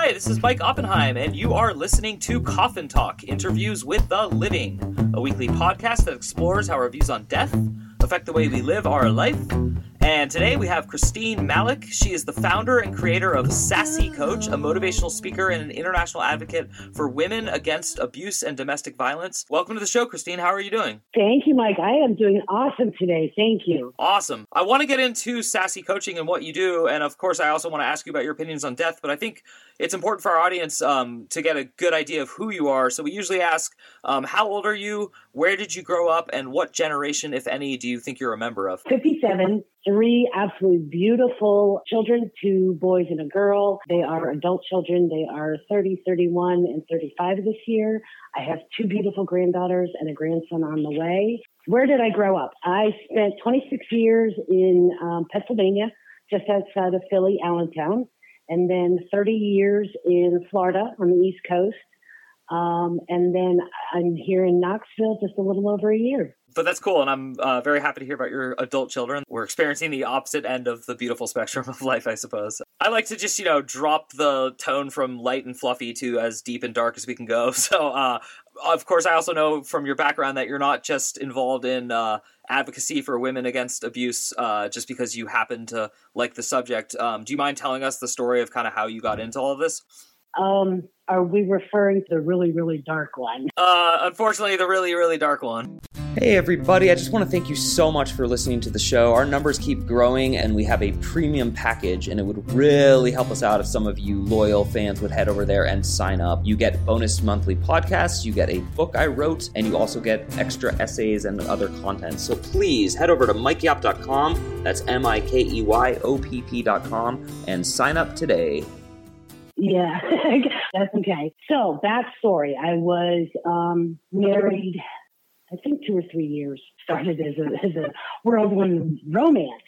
Hi, this is Mike Oppenheim, and you are listening to Coffin Talk Interviews with the Living, a weekly podcast that explores how our views on death affect the way we live our life and today we have Christine Malek. She is the founder and creator of SASSI Coach, a motivational speaker and an international advocate for women against abuse and domestic violence. Welcome to the show, Christine. How are you doing? Thank you, Mike. I am doing awesome today. Thank you. Awesome. I want to get into Sassy Coaching and what you do. And of course, I also want to ask you about your opinions on death. But I think it's important for our audience um, to get a good idea of who you are. So we usually ask, um, how old are you? Where did you grow up? And what generation, if any, do you think you're a member of? 57 three absolutely beautiful children, two boys and a girl. They are adult children. They are 30, 31, and 35 this year. I have two beautiful granddaughters and a grandson on the way. Where did I grow up? I spent 26 years in um, Pennsylvania, just outside of Philly, Allentown, and then 30 years in Florida on the East Coast. Um, and then I'm here in Knoxville just a little over a year but that's cool and i'm uh, very happy to hear about your adult children. We're experiencing the opposite end of the beautiful spectrum of life i suppose. I like to just you know drop the tone from light and fluffy to as deep and dark as we can go. So uh, of course i also know from your background that you're not just involved in uh, advocacy for women against abuse uh, just because you happen to like the subject. Um, do you mind telling us the story of kind of how you got into all of this um, are we referring to the really, really dark one? Uh, unfortunately, the really, really dark one. Hey, everybody. I just want to thank you so much for listening to the show. Our numbers keep growing, and we have a premium package, and it would really help us out if some of you loyal fans would head over there and sign up. You get bonus monthly podcasts, you get a book I wrote, and you also get extra essays and other content. So please head over to mikeyopp.com. That's M I K E Y O P P.com and sign up today. Yeah, that's okay. So, backstory I was um, married, I think, two or three years. Started as a, as a whirlwind romance.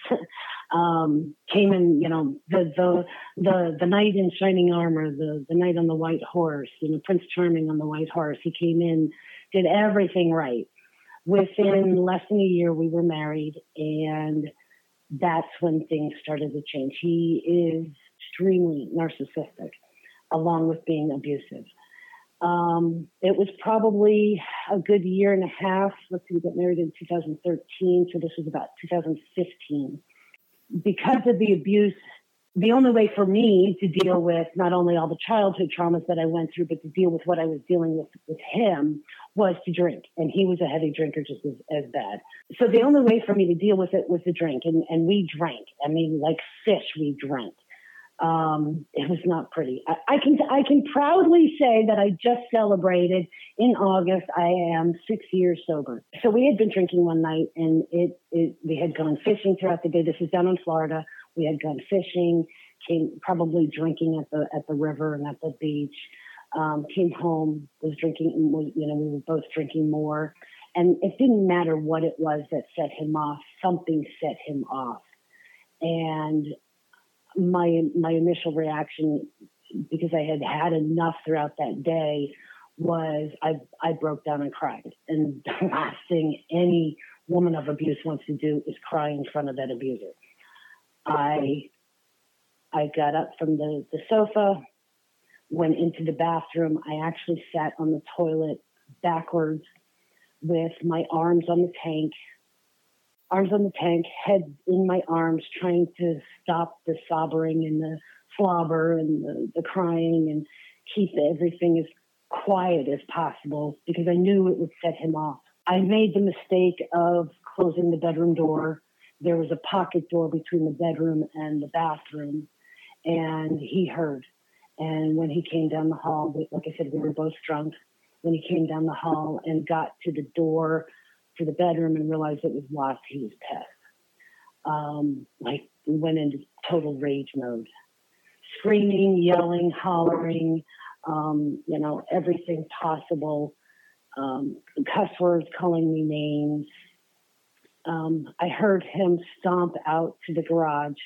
um, came in, you know, the, the, the, the knight in shining armor, the, the knight on the white horse, you know, Prince Charming on the white horse. He came in, did everything right. Within less than a year, we were married, and that's when things started to change. He is extremely narcissistic, along with being abusive. Um, it was probably a good year and a half. Let's see, we got married in 2013, so this was about 2015. Because of the abuse, the only way for me to deal with not only all the childhood traumas that I went through, but to deal with what I was dealing with with him was to drink. And he was a heavy drinker just as, as bad. So the only way for me to deal with it was to drink. And, and we drank. I mean, like fish, we drank. Um, it was not pretty. I, I, can I can proudly say that I just celebrated in August. I am six years sober. So we had been drinking one night, and it, it we had gone fishing throughout the day. This is down in Florida. We had gone fishing, came probably drinking at the at the river and at the beach. Um, came home, was drinking. Was, you know, we were both drinking more, and it didn't matter what it was that set him off. Something set him off, and my my initial reaction because I had had enough throughout that day was I I broke down and cried. And the last thing any woman of abuse wants to do is cry in front of that abuser. I I got up from the, the sofa, went into the bathroom. I actually sat on the toilet backwards with my arms on the tank arms on the tank, head in my arms, trying to stop the sobbing and the slobber and the, the crying and keep everything as quiet as possible because I knew it would set him off. I made the mistake of closing the bedroom door. There was a pocket door between the bedroom and the bathroom, and he heard. And when he came down the hall, like I said, we were both drunk. When he came down the hall and got to the door the bedroom and realized it was locked, he was pissed. Um, like we went into total rage mode, screaming, yelling, hollering, um, you know, everything possible. Um, cuss words, calling me names. Um, I heard him stomp out to the garage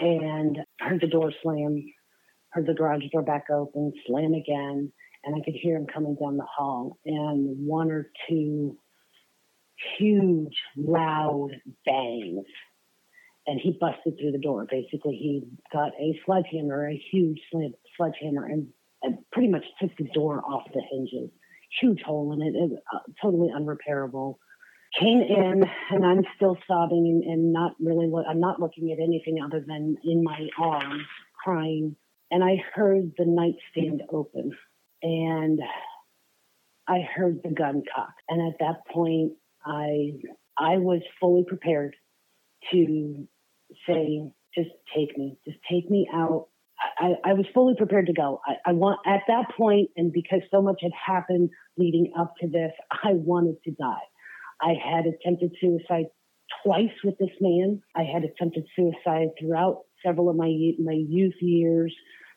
and heard the door slam, heard the garage door back open, slam again, and I could hear him coming down the hall. And one or two huge, loud bangs. and he busted through the door. Basically, he got a sledgehammer, a huge sledgehammer, and, and pretty much took the door off the hinges. Huge hole in it, it uh, totally unrepairable. Came in, and I'm still sobbing and, and not really. Lo- I'm not looking at anything other than in my arms, crying. And I heard the nightstand open, and I heard the gun cock. And at that point, I I was fully prepared to say, just take me, just take me out. I, I was fully prepared to go. I, I want at that point, and because so much had happened leading up to this, I wanted to die. I had attempted suicide twice with this man. I had attempted suicide throughout several of my my youth years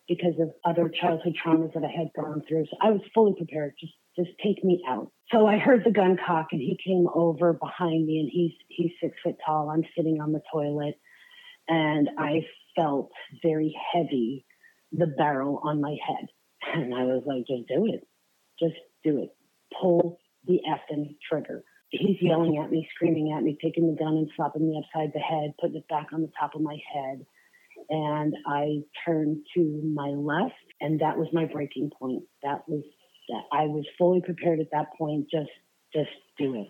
because of other childhood traumas that I had gone through. So I was fully prepared. Just just take me out. So I heard the gun cock and he came over behind me and he's he's six foot tall. I'm sitting on the toilet and I felt very heavy the barrel on my head. And I was like, just do it. Just do it. Pull the effing trigger. He's yelling at me, screaming at me, taking the gun and slapping me upside the head, putting it back on the top of my head and I turned to my left, and that was my breaking point. That was I was fully prepared at that point. Just, just do it.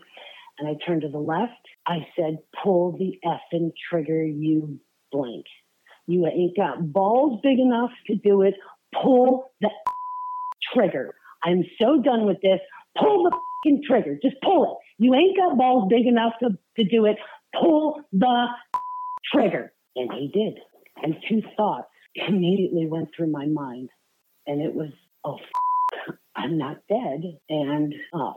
And I turned to the left. I said, "Pull the effing trigger, you blank. You ain't got balls big enough to do it. Pull the trigger. I'm so done with this. Pull the trigger. Just pull it. You ain't got balls big enough to, to do it. Pull the trigger." And he did. And two thoughts immediately went through my mind. And it was, oh, I'm not dead. And, oh,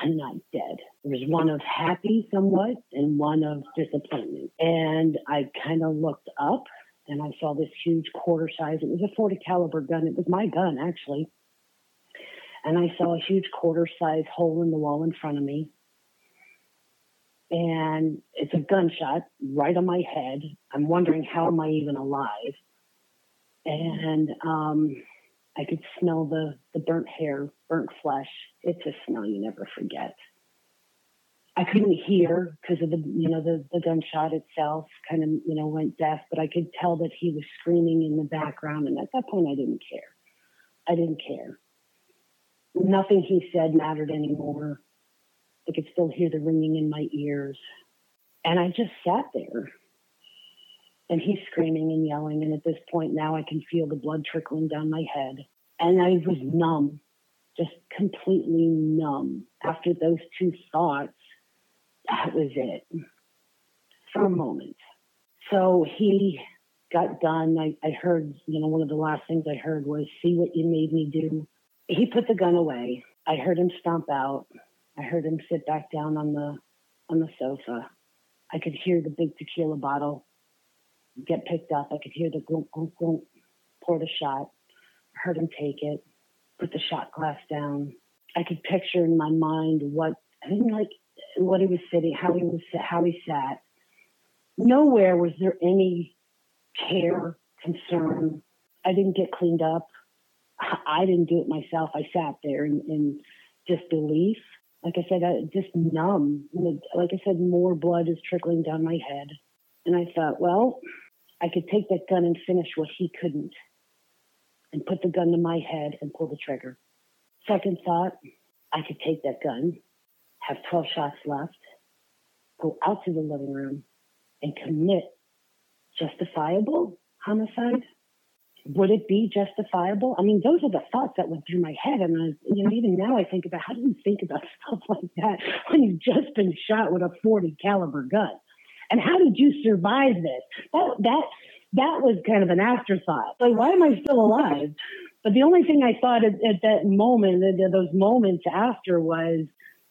I'm not dead. There was one of happy somewhat and one of disappointment. And I kind of looked up and I saw this huge quarter size. It was a 40 caliber gun. It was my gun, actually. And I saw a huge quarter size hole in the wall in front of me and it's a gunshot right on my head. I'm wondering how am I even alive? And um, I could smell the the burnt hair, burnt flesh. It's a smell you never forget. I couldn't hear because of the you know the the gunshot itself kind of you know went deaf, but I could tell that he was screaming in the background, and at that point I didn't care. I didn't care. Nothing he said mattered anymore. I could still hear the ringing in my ears. And I just sat there. And he's screaming and yelling. And at this point, now I can feel the blood trickling down my head. And I was numb, just completely numb. After those two thoughts, that was it for a moment. So he got done. I, I heard, you know, one of the last things I heard was, see what you made me do. He put the gun away. I heard him stomp out. I heard him sit back down on the on the sofa. I could hear the big tequila bottle get picked up. I could hear the glunk, glunk, glunk, pour the shot. I heard him take it, put the shot glass down. I could picture in my mind what I didn't like what he was sitting, how he was, how he sat. Nowhere was there any care, concern. I didn't get cleaned up. I didn't do it myself. I sat there in, in disbelief like I said, I, just numb. Like I said, more blood is trickling down my head. And I thought, well, I could take that gun and finish what he couldn't and put the gun to my head and pull the trigger. Second thought, I could take that gun, have 12 shots left, go out to the living room and commit justifiable homicide would it be justifiable? I mean, those are the thoughts that went through my head. And, I, you know, even now I think about how do you think about stuff like that when you've just been shot with a 40 caliber gun? And how did you survive this? That, that, that was kind of an afterthought. Like, why am I still alive? But the only thing I thought at, at that moment, at those moments after was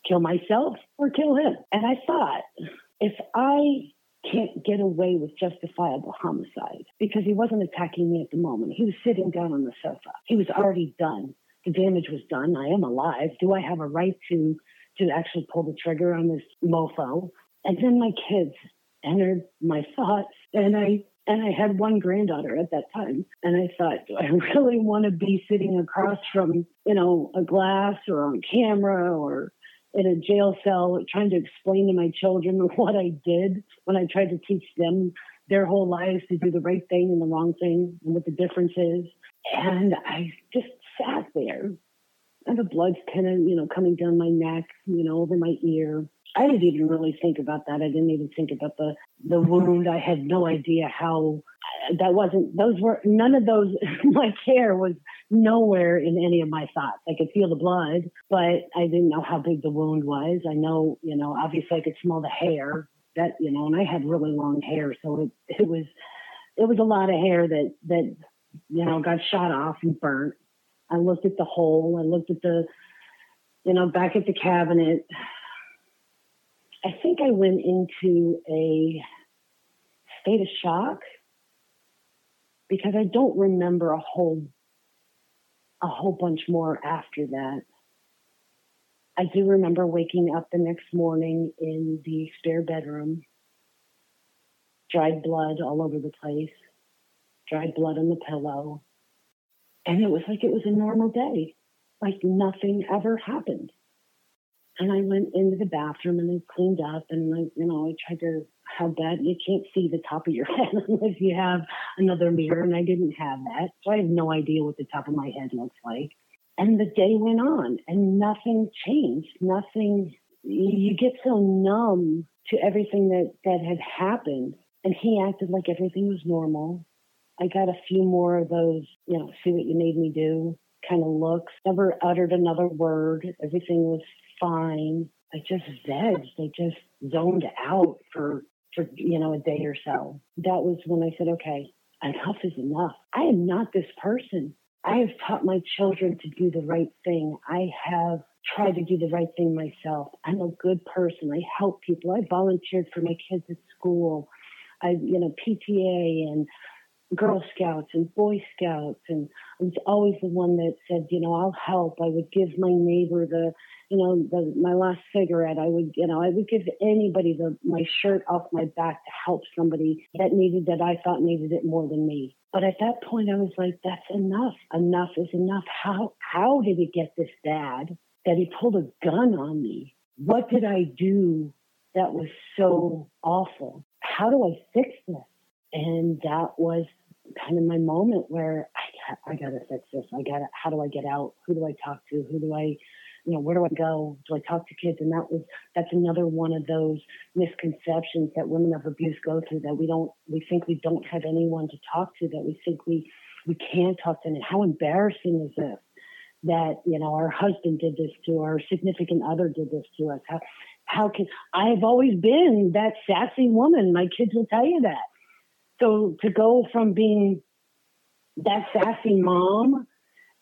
kill myself or kill him. And I thought, if I can't get away with justifiable homicide because he wasn't attacking me at the moment. He was sitting down on the sofa. He was already done. The damage was done. I am alive. Do I have a right to to actually pull the trigger on this mofo? And then my kids entered my thoughts, and I and I had one granddaughter at that time. And I thought, do I really want to be sitting across from, you know, a glass or on camera or in a jail cell trying to explain to my children what I did when I tried to teach them their whole lives to do the right thing and the wrong thing and what the difference is. And I just sat there and the blood's kind of, you know, coming down my neck, you know, over my ear. I didn't even really think about that. I didn't even think about the the wound. I had no idea how that wasn't those were none of those my care was nowhere in any of my thoughts. I could feel the blood, but I didn't know how big the wound was. I know, you know, obviously I could smell the hair that, you know, and I had really long hair, so it it was it was a lot of hair that that you know got shot off and burnt. I looked at the hole. I looked at the, you know, back at the cabinet. I think I went into a state of shock because I don't remember a whole a whole bunch more after that. I do remember waking up the next morning in the spare bedroom, dried blood all over the place, dried blood on the pillow. And it was like it was a normal day, like nothing ever happened. And I went into the bathroom and I cleaned up and I, you know, I tried to how bad you can't see the top of your head unless you have another mirror, and I didn't have that, so I have no idea what the top of my head looks like. And the day went on, and nothing changed. Nothing. You get so numb to everything that that had happened, and he acted like everything was normal. I got a few more of those, you know, see what you made me do kind of looks. Never uttered another word. Everything was fine. I just vegged. I just zoned out for for you know a day or so. That was when I said, okay, enough is enough. I am not this person. I have taught my children to do the right thing. I have tried to do the right thing myself. I'm a good person. I help people. I volunteered for my kids at school. I, you know, PTA and Girl Scouts and Boy Scouts, and I was always the one that said, you know, I'll help. I would give my neighbor the, you know, the, my last cigarette. I would, you know, I would give anybody the my shirt off my back to help somebody that needed that I thought needed it more than me. But at that point, I was like, that's enough. Enough is enough. How how did it get this bad that he pulled a gun on me? What did I do that was so awful? How do I fix this? And that was kind of my moment where I, I gotta fix this. I gotta, how do I get out? Who do I talk to? Who do I, you know, where do I go? Do I talk to kids? And that was, that's another one of those misconceptions that women of abuse go through that we don't, we think we don't have anyone to talk to, that we think we, we can't talk to. And how embarrassing is this? That, you know, our husband did this to our significant other did this to us. How, how can, I've always been that sassy woman. My kids will tell you that so to go from being that sassy mom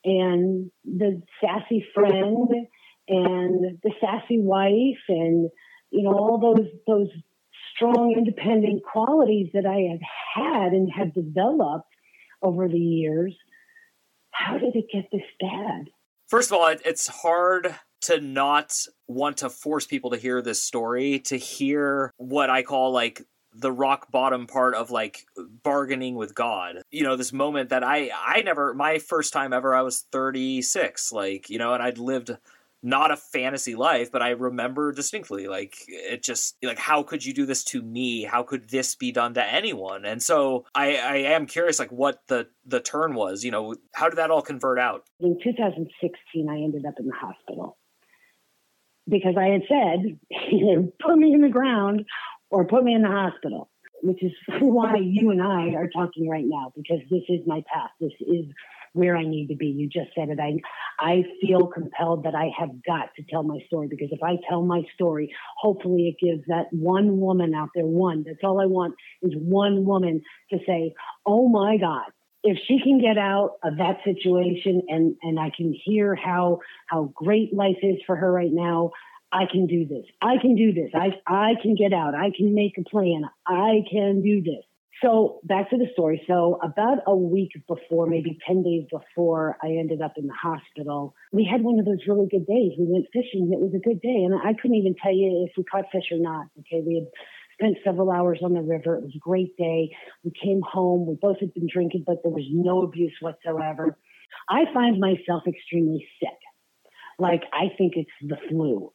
and the sassy friend and the sassy wife and you know all those those strong independent qualities that I have had and have developed over the years how did it get this bad? First of all it's hard to not want to force people to hear this story to hear what i call like the rock bottom part of like bargaining with God. You know, this moment that I I never my first time ever I was 36 like, you know, and I'd lived not a fantasy life, but I remember distinctly like it just like how could you do this to me? How could this be done to anyone? And so I I am curious like what the the turn was, you know, how did that all convert out? In 2016 I ended up in the hospital because I had said, either put me in the ground or put me in the hospital, which is why you and I are talking right now, because this is my path. This is where I need to be. You just said it. I, I feel compelled that I have got to tell my story because if I tell my story, hopefully it gives that one woman out there, one, that's all I want is one woman to say, oh my God, if she can get out of that situation and, and I can hear how, how great life is for her right now, I can do this. I can do this. I, I can get out. I can make a plan. I can do this. So back to the story. So about a week before, maybe 10 days before I ended up in the hospital, we had one of those really good days. We went fishing. It was a good day. And I couldn't even tell you if we caught fish or not. Okay. We had spent several hours on the river. It was a great day. We came home. We both had been drinking, but there was no abuse whatsoever. I find myself extremely sick. Like I think it's the flu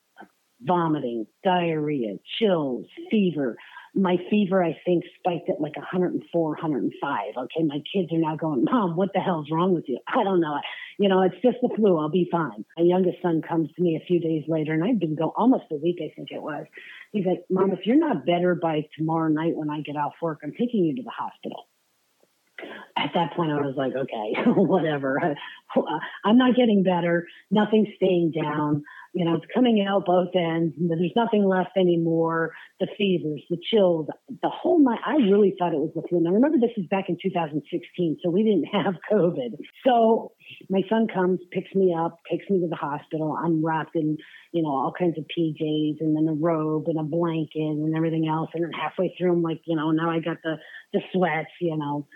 vomiting, diarrhea, chills, fever, my fever, I think, spiked at like 104, 105. Okay, my kids are now going, Mom, what the hell's wrong with you? I don't know. You know, it's just the flu. I'll be fine. My youngest son comes to me a few days later, and I've been go almost a week, I think it was. He's like, Mom, if you're not better by tomorrow night when I get off work, I'm taking you to the hospital. At that point, I was like, okay, whatever. I'm not getting better. Nothing's staying down you know, it's coming out both ends. There's nothing left anymore. The fevers, the chills, the whole night. I really thought it was the flu. Now, remember, this is back in 2016, so we didn't have COVID. So my son comes, picks me up, takes me to the hospital. I'm wrapped in, you know, all kinds of PJs and then a robe and a blanket and everything else. And then halfway through, I'm like, you know, now I got the the sweats, you know.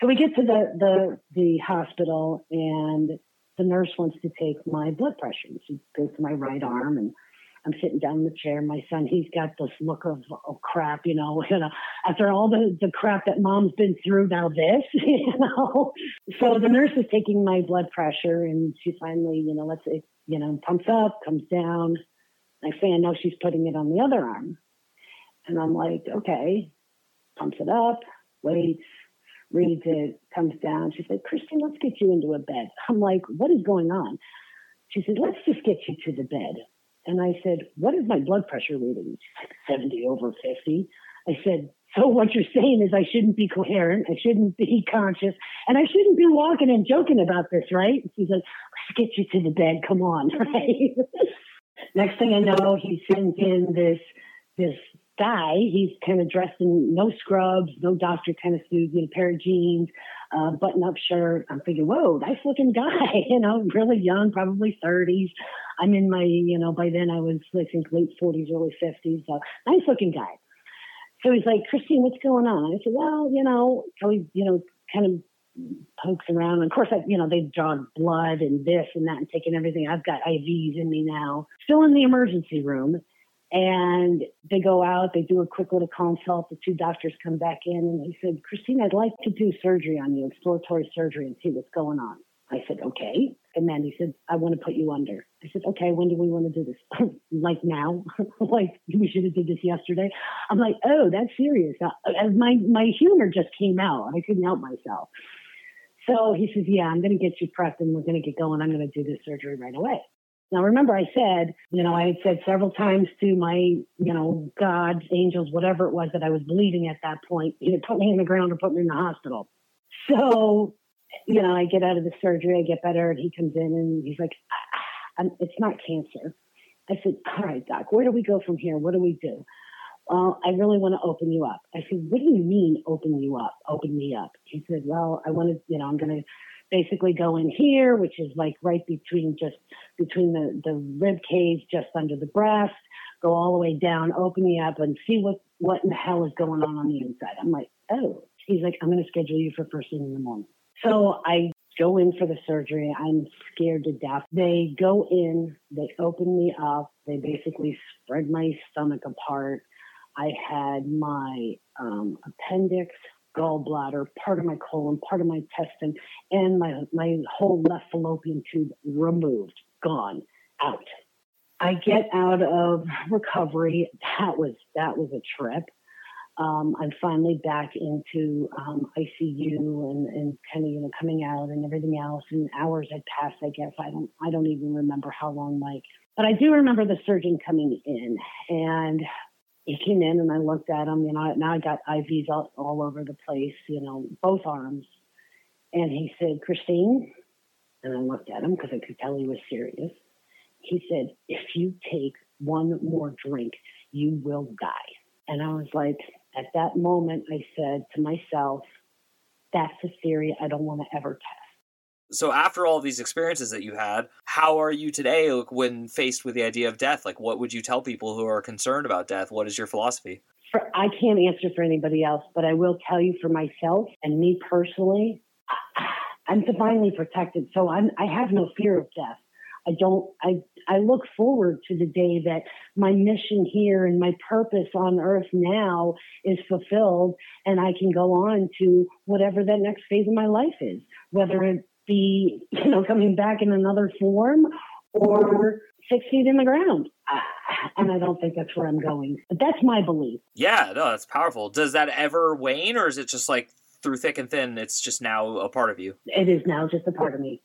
So we get to the the the hospital and the nurse wants to take my blood pressure. And she goes to my right arm and I'm sitting down in the chair. My son, he's got this look of, oh crap, you know, you know, after all the, the crap that mom's been through, now this, you know. So the nurse is taking my blood pressure and she finally, you know, lets it, you know, pumps up, comes down. I say, I know she's putting it on the other arm. And I'm like, okay, pumps it up, waits, reads it, comes down. She said, Christine, let's get you into a bed. I'm like, what is going on? She said, let's just get you to the bed. And I said, what is my blood pressure reading? She's like 70 over 50. I said, so what you're saying is I shouldn't be coherent, I shouldn't be conscious, and I shouldn't be walking and joking about this, right? She's like, let's get you to the bed. Come on, right? Next thing I know, he sends in this this guy. He's kind of dressed in no scrubs, no doctor kind of suit, you know, pair of jeans, uh, button up shirt. I'm thinking, whoa, nice looking guy, you know, really young, probably 30s. I'm in my, you know, by then I was, I think, late 40s, early 50s. So nice looking guy. So he's like, Christine, what's going on? I said, well, you know, so he, you know, kind of pokes around. And of course, I, you know, they draw blood and this and that and taken everything. I've got IVs in me now. Still in the emergency room. And they go out, they do a quick little consult. The two doctors come back in and he said, Christine, I'd like to do surgery on you, exploratory surgery, and see what's going on. I said, okay. And then he said, I want to put you under. I said, okay, when do we want to do this? like now? like we should have did this yesterday. I'm like, oh, that's serious. Uh, as my, my humor just came out. I couldn't help myself. So he says, yeah, I'm going to get you prepped and we're going to get going. I'm going to do this surgery right away. Now, remember, I said, you know, I had said several times to my, you know, gods, angels, whatever it was that I was bleeding at that point, either put me in the ground or put me in the hospital. So, you know, I get out of the surgery, I get better, and he comes in and he's like, ah, it's not cancer. I said, all right, doc, where do we go from here? What do we do? Well, I really want to open you up. I said, what do you mean open you up? Open me up. He said, well, I want to, you know, I'm going to basically go in here, which is like right between just between the, the rib cage, just under the breast, go all the way down, open me up and see what, what in the hell is going on on the inside. I'm like, oh, he's like, I'm going to schedule you for first thing in the morning. So I go in for the surgery. I'm scared to death. They go in, they open me up, they basically spread my stomach apart. I had my um, appendix gallbladder, part of my colon, part of my intestine, and my my whole left fallopian tube removed, gone, out. I get out of recovery. That was that was a trip. Um, I'm finally back into um, ICU and, and kind of you know coming out and everything else. And hours had passed. I guess I don't I don't even remember how long. Like, but I do remember the surgeon coming in and he came in and I looked at him, you know, now I got IVs all, all over the place, you know, both arms. And he said, Christine, and I looked at him because I could tell he was serious. He said, if you take one more drink, you will die. And I was like, at that moment, I said to myself, that's a theory I don't want to ever test. So after all these experiences that you had, how are you today when faced with the idea of death? Like what would you tell people who are concerned about death? What is your philosophy? For, I can't answer for anybody else, but I will tell you for myself and me personally, I'm divinely protected, so I'm, I have no fear of death. I don't. I I look forward to the day that my mission here and my purpose on Earth now is fulfilled, and I can go on to whatever that next phase of my life is, whether it be, you know, coming back in another form or six feet in the ground. And I don't think that's where I'm going. But that's my belief. Yeah, no, that's powerful. Does that ever wane, or is it just like through thick and thin, it's just now a part of you? It is now just a part of me.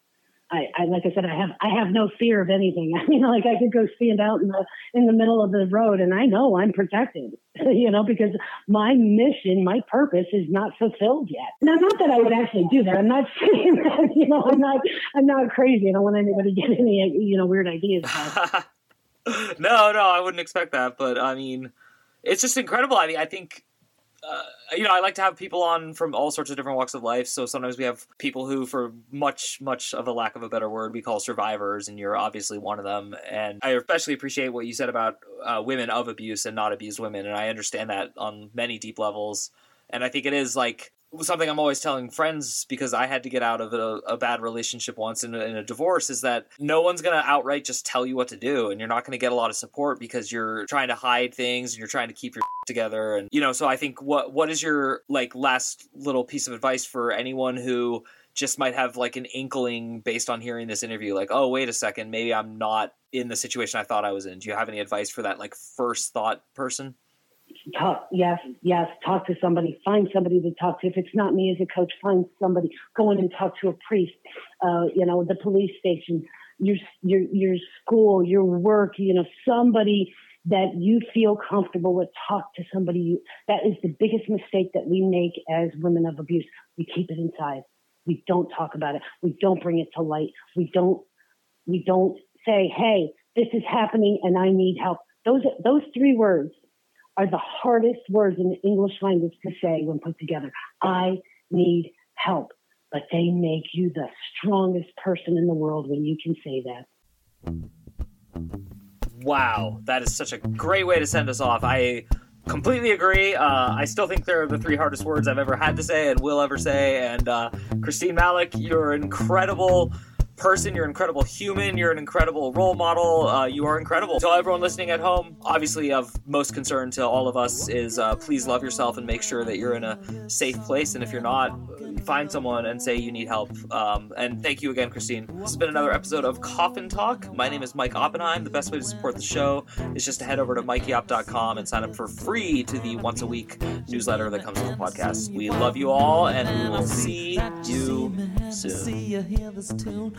I, I like I said, I have I have no fear of anything. I mean, like I could go stand out in the in the middle of the road, and I know I'm protected. you know, because my mission, my purpose, is not fulfilled yet. Now, not that I would actually do that. I'm not saying that. You know, I'm not I'm not crazy. I don't want anybody to get any you know weird ideas. no, no, I wouldn't expect that. But I mean, it's just incredible. I mean, I think uh, you know, I like to have people on from all sorts of different walks of life. So sometimes we have people who, for much, much of a lack of a better word, we call survivors, and you're obviously one of them. And I especially appreciate what you said about uh, women of abuse and not abused women, and I understand that on many deep levels. And I think it is like something I'm always telling friends because I had to get out of a, a bad relationship once in a, in a, divorce is that no one's going to outright just tell you what to do. And you're not going to get a lot of support because you're trying to hide things and you're trying to keep your together. And, you know, so I think what, what is your like last little piece of advice for anyone who just might have like an inkling based on hearing this interview, like, oh, wait a second, maybe I'm not in the situation I thought I was in. Do you have any advice for that like first thought person? Talk yes yes talk to somebody find somebody to talk to. If it's not me as a coach find somebody. Go in and talk to a priest uh, you know the police station your your your school your work you know somebody that you feel comfortable with. Talk to somebody you, that is the biggest mistake that we make as women of abuse. We keep it inside. We don't talk about it. We don't bring it to light. We don't we don't say hey this is happening and i need help. Those those three words are the hardest words in the English language to say when put together. I need help. But they make you the strongest person in the world when you can say that. Wow, that is such a great way to send us off. I completely agree. Uh, I still think they're the three hardest words I've ever had to say and will ever say. And uh, Christine Malek, you're incredible person. You're an incredible human. You're an incredible role model. Uh, you are incredible. To everyone listening at home, obviously, of most concern to all of us is uh, please love yourself and make sure that you're in a safe place. And if you're not, find someone and say you need help. Um, and thank you again, Christine. This has been another episode of Coffin Talk. My name is Mike Oppenheim. The best way to support the show is just to head over to mikeyopp.com and sign up for free to the once a week newsletter that comes with the podcast. We love you all, and we will see you soon.